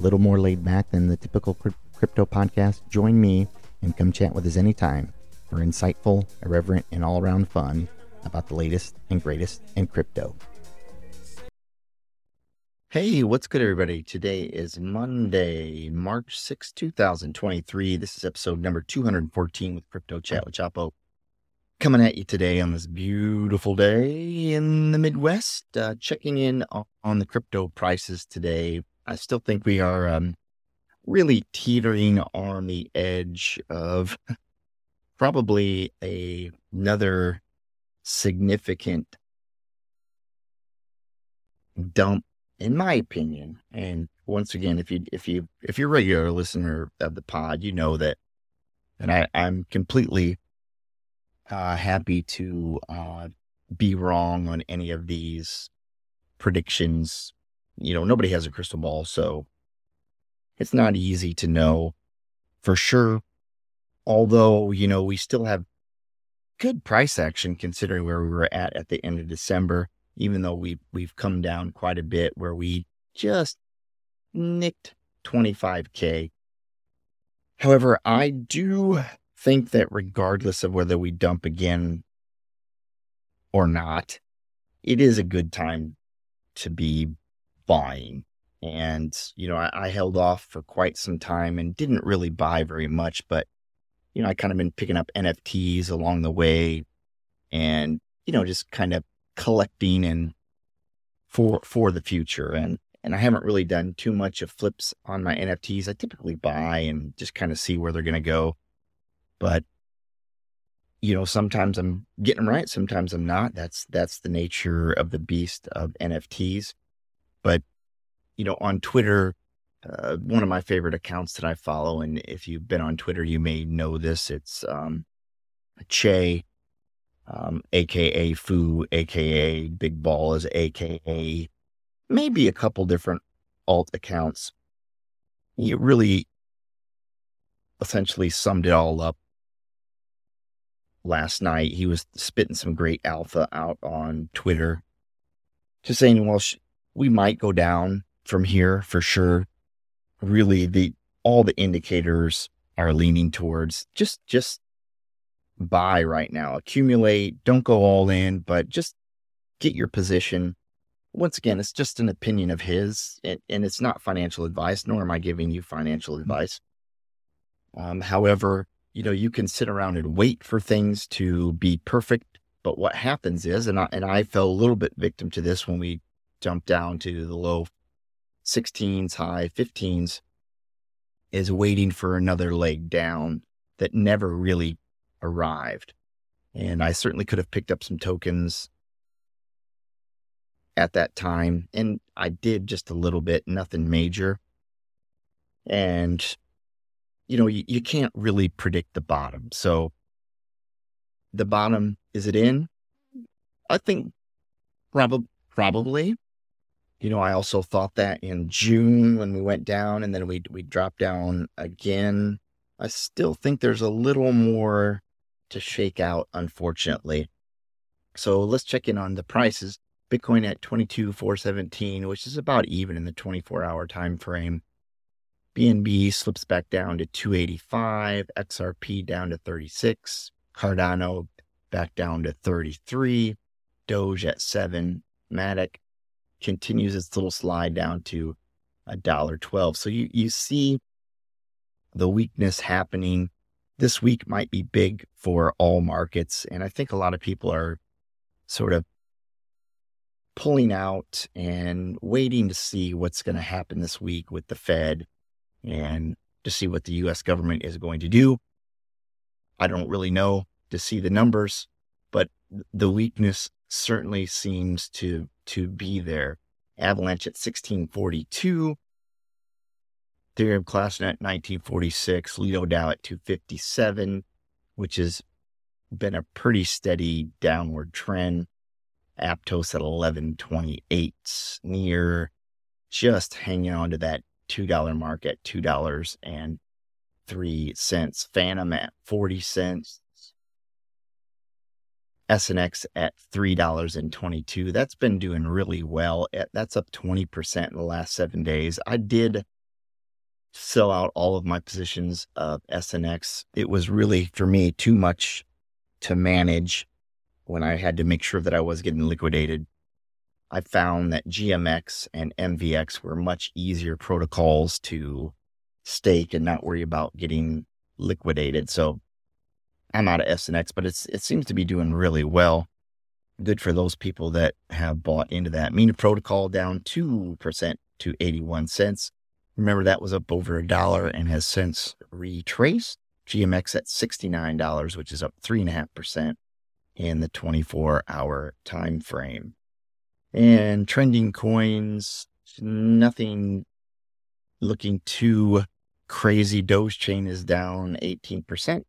little more laid back than the typical crypto podcast. Join me and come chat with us anytime for insightful, irreverent, and all around fun about the latest and greatest in crypto. Hey, what's good, everybody? Today is Monday, March 6, 2023. This is episode number 214 with Crypto Chat with Chapo. Coming at you today on this beautiful day in the Midwest, uh, checking in on the crypto prices today. I still think we are um, really teetering on the edge of probably a, another significant dump in my opinion, and once again, if you if you if you're a regular listener of the pod, you know that, and I I'm completely uh, happy to uh, be wrong on any of these predictions. You know, nobody has a crystal ball, so it's not easy to know for sure. Although you know we still have good price action considering where we were at at the end of December even though we we've come down quite a bit where we just nicked 25k. However, I do think that regardless of whether we dump again or not, it is a good time to be buying. And, you know, I, I, held off for quite some time and didn't really buy very much, but, you know, I kind of been picking up NFTs along the way and, you know, just kind of collecting and for for the future and and I haven't really done too much of flips on my NFTs. I typically buy and just kind of see where they're going to go. But you know, sometimes I'm getting them right, sometimes I'm not. That's that's the nature of the beast of NFTs. But you know, on Twitter, uh, one of my favorite accounts that I follow, and if you've been on Twitter, you may know this. It's um, Che um, aka Foo, aka Big Balls, aka maybe a couple different alt accounts. He really essentially summed it all up last night. He was spitting some great alpha out on Twitter, just saying, well, sh- we might go down from here for sure. Really, the all the indicators are leaning towards just just buy right now. Accumulate, don't go all in, but just get your position. Once again, it's just an opinion of his, and, and it's not financial advice, nor am I giving you financial mm-hmm. advice. Um, however, you know, you can sit around and wait for things to be perfect. But what happens is, and I, and I fell a little bit victim to this when we jumped down to the low 16s, high 15s, is waiting for another leg down that never really arrived. And I certainly could have picked up some tokens at that time. And I did just a little bit, nothing major. And, you know, you, you can't really predict the bottom. So the bottom, is it in? I think prob- probably. You know, I also thought that in June when we went down and then we we dropped down again. I still think there's a little more to shake out, unfortunately. So let's check in on the prices. Bitcoin at 22,417, which is about even in the 24 hour time frame. BNB slips back down to 285, XRP down to 36, Cardano back down to 33, Doge at 7, Matic continues its little slide down to a dollar 12. So you you see the weakness happening this week might be big for all markets. And I think a lot of people are sort of pulling out and waiting to see what's going to happen this week with the Fed and to see what the US government is going to do. I don't really know to see the numbers, but the weakness certainly seems to to be there. Avalanche at 1642. Ethereum ClassNet 1946, Lido DAO at 257, which has been a pretty steady downward trend. Aptos at 1128, near just hanging on to that $2 mark at $2.03. Fantom at 40 cents. SNX at $3.22. That's been doing really well. That's up 20% in the last seven days. I did sell out all of my positions of SNX. It was really, for me, too much to manage when I had to make sure that I was getting liquidated. I found that GMX and MVX were much easier protocols to stake and not worry about getting liquidated. So I'm out of SNX, but it's it seems to be doing really well. Good for those people that have bought into that. Mina protocol down two percent to 81 cents. Remember that was up over a dollar and has since retraced. GMX at $69, which is up three and a half percent in the 24 hour time frame. And trending coins, nothing looking too crazy. Dogechain is down 18%.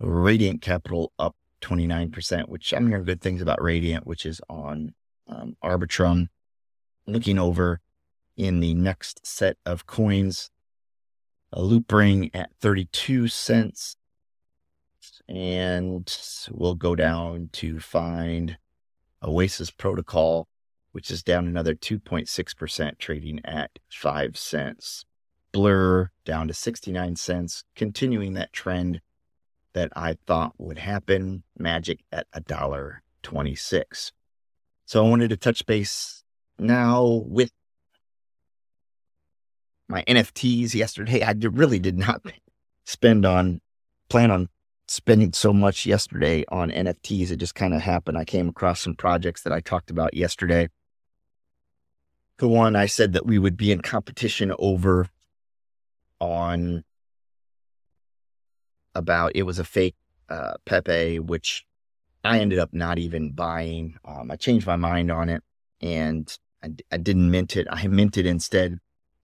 Radiant Capital up 29%, which I'm hearing good things about Radiant, which is on um, Arbitrum. Looking over in the next set of coins, a Loopring at 32 cents. And we'll go down to find Oasis Protocol, which is down another 2.6%, trading at 5 cents. Blur down to 69 cents, continuing that trend that I thought would happen. Magic at a dollar twenty-six. So I wanted to touch base now with my NFTs yesterday. I really did not spend on plan on spending so much yesterday on NFTs. It just kind of happened. I came across some projects that I talked about yesterday. The one I said that we would be in competition over on about it was a fake uh, Pepe, which I ended up not even buying. Um, I changed my mind on it and I, I, didn't mint it. I minted instead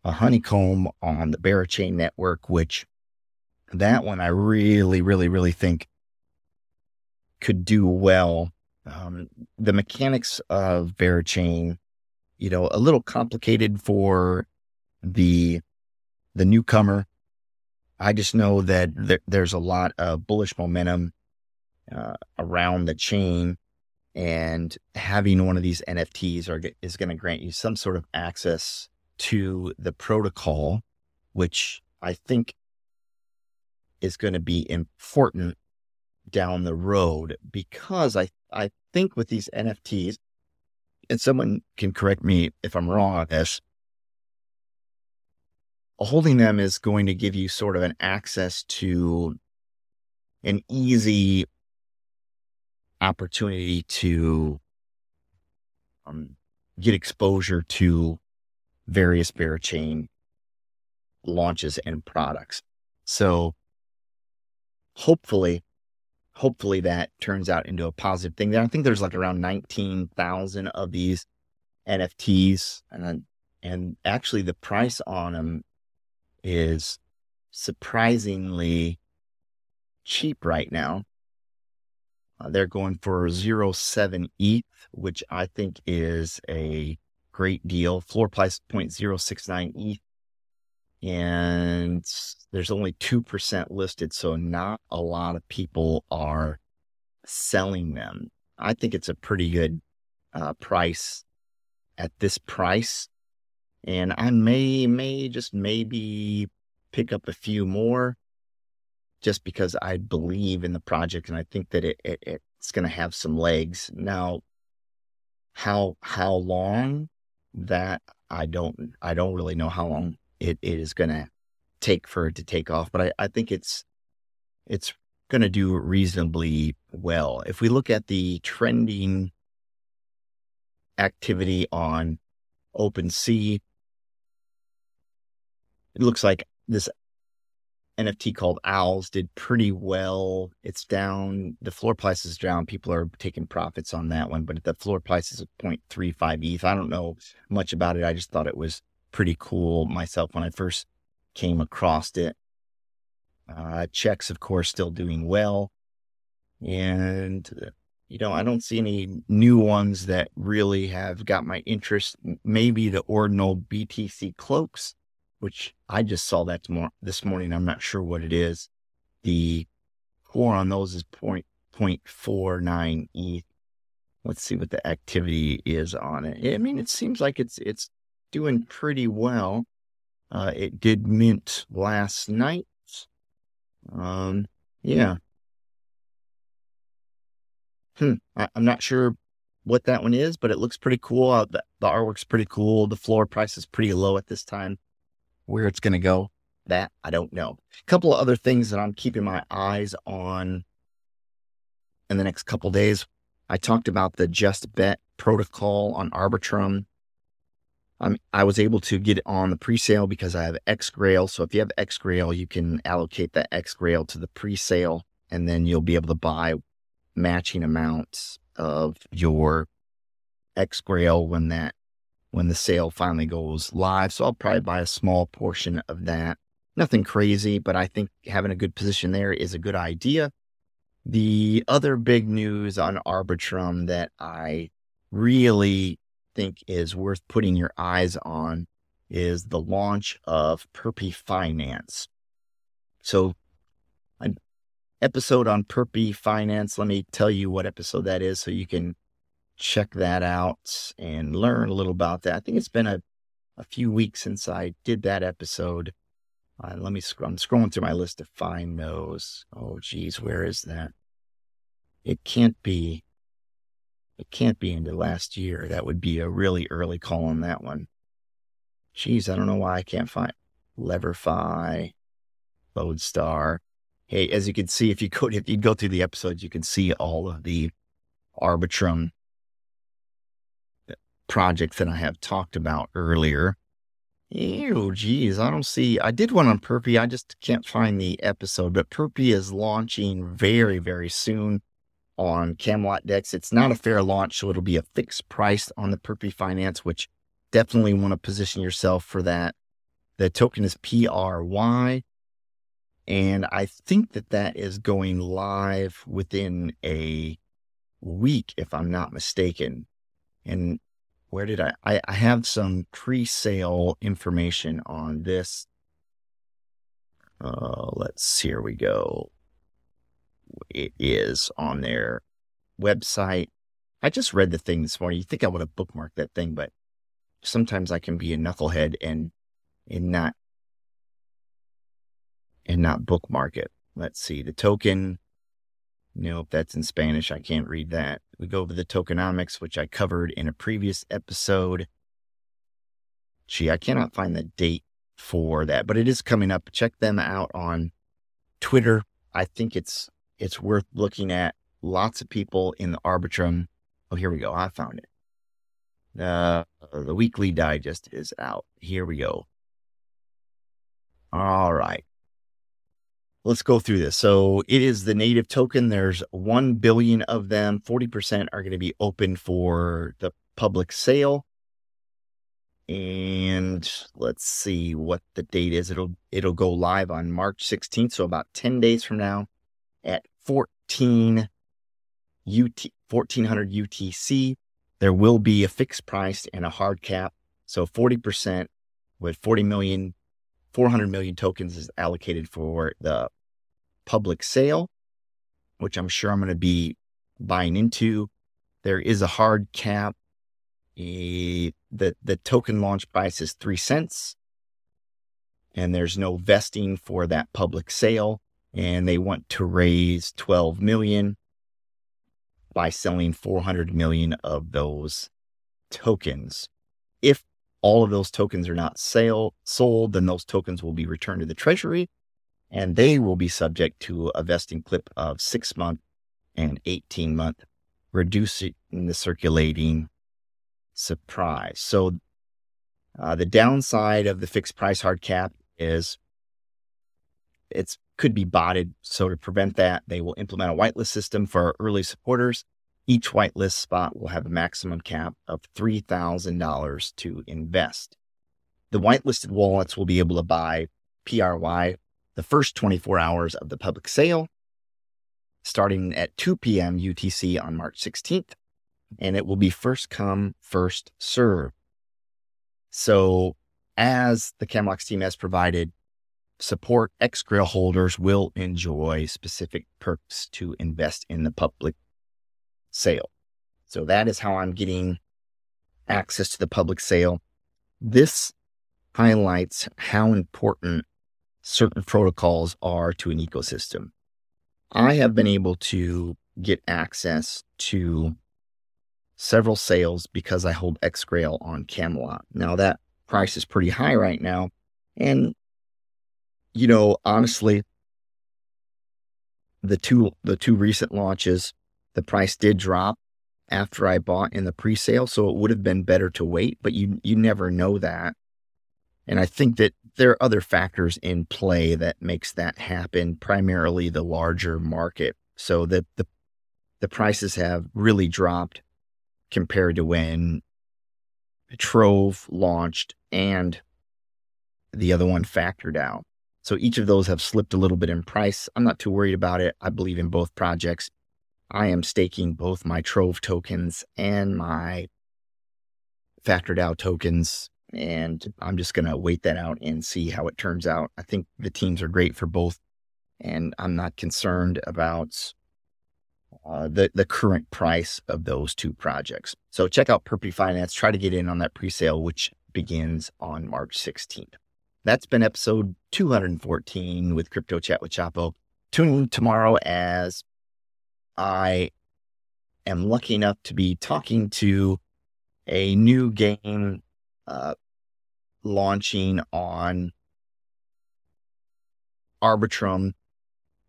a honeycomb on the Berachain network, which that one I really, really, really think could do well. Um, the mechanics of Berachain, you know, a little complicated for the the newcomer I just know that there, there's a lot of bullish momentum uh, around the chain, and having one of these NFTs are, is going to grant you some sort of access to the protocol, which I think is going to be important down the road because I I think with these NFTs, and someone can correct me if I'm wrong on this, holding them is going to give you sort of an access to an easy opportunity to um, get exposure to various Berachain launches and products. So hopefully, hopefully that turns out into a positive thing. I think there's like around 19,000 of these NFTs and and actually the price on them is surprisingly cheap right now. Uh, they're going for 07 ETH, which I think is a great deal. Floor price 0.069 ETH. And there's only 2% listed. So not a lot of people are selling them. I think it's a pretty good uh, price at this price and I may may just maybe pick up a few more just because I believe in the project and I think that it, it it's going to have some legs. Now, how how long that I don't I don't really know how long it, it is going to take for it to take off, but I, I think it's it's going to do reasonably well. If we look at the trending activity on OpenSea, it looks like this NFT called Owls did pretty well. It's down. The floor price is down. People are taking profits on that one, but the floor price is 0.35 ETH. I don't know much about it. I just thought it was pretty cool myself when I first came across it. Uh, checks, of course, still doing well. And, uh, you know, I don't see any new ones that really have got my interest. Maybe the ordinal BTC cloaks, which I just saw that tomorrow, this morning. I'm not sure what it is. The core on those is point, 0.49 ETH. Let's see what the activity is on it. I mean, it seems like it's, it's doing pretty well. Uh, it did mint last night. Um, yeah. Hmm. I, am not sure what that one is, but it looks pretty cool. Uh, the, the artwork's pretty cool. The floor price is pretty low at this time. Where it's going to go, that I don't know. A couple of other things that I'm keeping my eyes on in the next couple days. I talked about the Just Bet protocol on Arbitrum. Um, I was able to get on the pre-sale because I have XGrail. So if you have XGrail, you can allocate that XGrail to the pre-sale, and then you'll be able to buy matching amounts of your XGrail when that when the sale finally goes live. So I'll probably mm-hmm. buy a small portion of that. Nothing crazy, but I think having a good position there is a good idea. The other big news on Arbitrum that I really think is worth putting your eyes on is the launch of Perpy Finance. So, an episode on Perpy Finance. Let me tell you what episode that is so you can check that out and learn a little about that. I think it's been a, a few weeks since I did that episode. Uh, let me, sc- I'm scrolling through my list to find those. Oh, geez, where is that? It can't be it can't be into last year. That would be a really early call on that one. Geez, I don't know why I can't find Leverify, Lodestar. Hey, as you can see, if you go if you go through the episodes, you can see all of the Arbitrum projects that I have talked about earlier. Ew, geez, I don't see. I did one on Perpy. I just can't find the episode, but Perpy is launching very, very soon on Camelot Dex. It's not a fair launch, so it'll be a fixed price on the Perpy Finance, which definitely want to position yourself for that. The token is PRY, and I think that that is going live within a week, if I'm not mistaken. And where did I? I, I have some pre-sale information on this. Uh, let's see, here we go it is on their website. I just read the thing this morning. You think I would have bookmarked that thing, but sometimes I can be a knucklehead and and not and not bookmark it. Let's see the token. Nope, that's in Spanish. I can't read that. We go over the tokenomics, which I covered in a previous episode. Gee, I cannot find the date for that, but it is coming up. Check them out on Twitter. I think it's it's worth looking at. Lots of people in the Arbitrum. Oh, here we go. I found it. Uh, the weekly digest is out. Here we go. All right. Let's go through this. So it is the native token. There's 1 billion of them. 40% are going to be open for the public sale. And let's see what the date is. It'll it'll go live on March 16th, so about 10 days from now at 14 UT, 1400 UTC. There will be a fixed price and a hard cap. So 40% with 40 million, 400 million tokens is allocated for the public sale, which I'm sure I'm going to be buying into. There is a hard cap. The, the token launch price is three cents and there's no vesting for that public sale and they want to raise 12 million by selling 400 million of those tokens. All of those tokens are not sale sold, then those tokens will be returned to the treasury and they will be subject to a vesting clip of six month and 18 month, reducing the circulating surprise. So uh, the downside of the fixed price hard cap is it's could be botted. So to prevent that, they will implement a whitelist system for early supporters. Each whitelist spot will have a maximum cap of $3,000 to invest. The whitelisted wallets will be able to buy PRY the first 24 hours of the public sale, starting at 2 p.m. UTC on March 16th. And it will be first come, first serve. So, as the Camelot's team has provided support, Xgrail holders will enjoy specific perks to invest in the public sale. So, that is how I'm getting access to the public sale. This highlights how important certain protocols are to an ecosystem. I have been able to get access to several sales because I hold Xgrail on Camelot. Now that price is pretty high right now. And you know, honestly, the two the two recent launches, the price did drop after I bought in the pre-sale, so it would have been better to wait, but you you never know that. And I think that there are other factors in play that makes that happen, primarily the larger market. So that the the prices have really dropped compared to when Trove launched and the other one Factor DAO. So each of those have slipped a little bit in price. I'm not too worried about it. I believe in both projects. I am staking both my Trove tokens and my Factor DAO tokens and I'm just going to wait that out and see how it turns out. I think the teams are great for both, and I'm not concerned about uh, the the current price of those two projects. So check out Perpy Finance. Try to get in on that pre-sale, which begins on March 16th. That's been episode 214 with Crypto Chat with Chapo. Tune in tomorrow as I am lucky enough to be talking to a new game uh, launching on Arbitrum,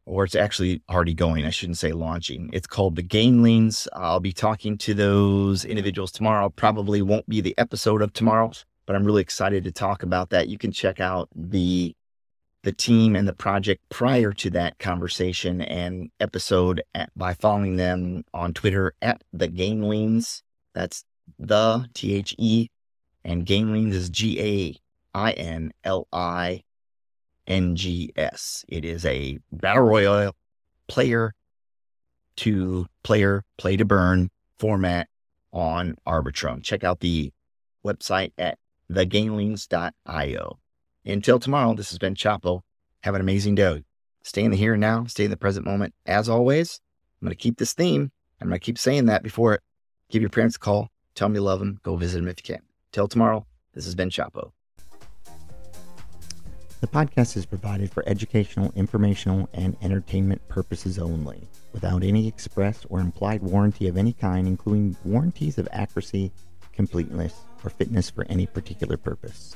or it's actually already going. I shouldn't say launching. It's called the Gainlings. I'll be talking to those individuals tomorrow. Probably won't be the episode of tomorrow, but I'm really excited to talk about that. You can check out the the team and the project prior to that conversation and episode at, by following them on Twitter at the Gainlings. That's the T H E and Gainlings is G A I N L I N G S. It is a battle royale player to player, play to burn format on Arbitrum. Check out the website at thegainlings.io. Until tomorrow, this has been Chapo. Have an amazing day. Stay in the here and now, stay in the present moment. As always, I'm going to keep this theme. I'm going to keep saying that before it. Give your parents a call. Tell them you love them. Go visit them if you can. Till tomorrow, this has been Chapo. The podcast is provided for educational, informational, and entertainment purposes only, without any express or implied warranty of any kind, including warranties of accuracy, completeness, or fitness for any particular purpose.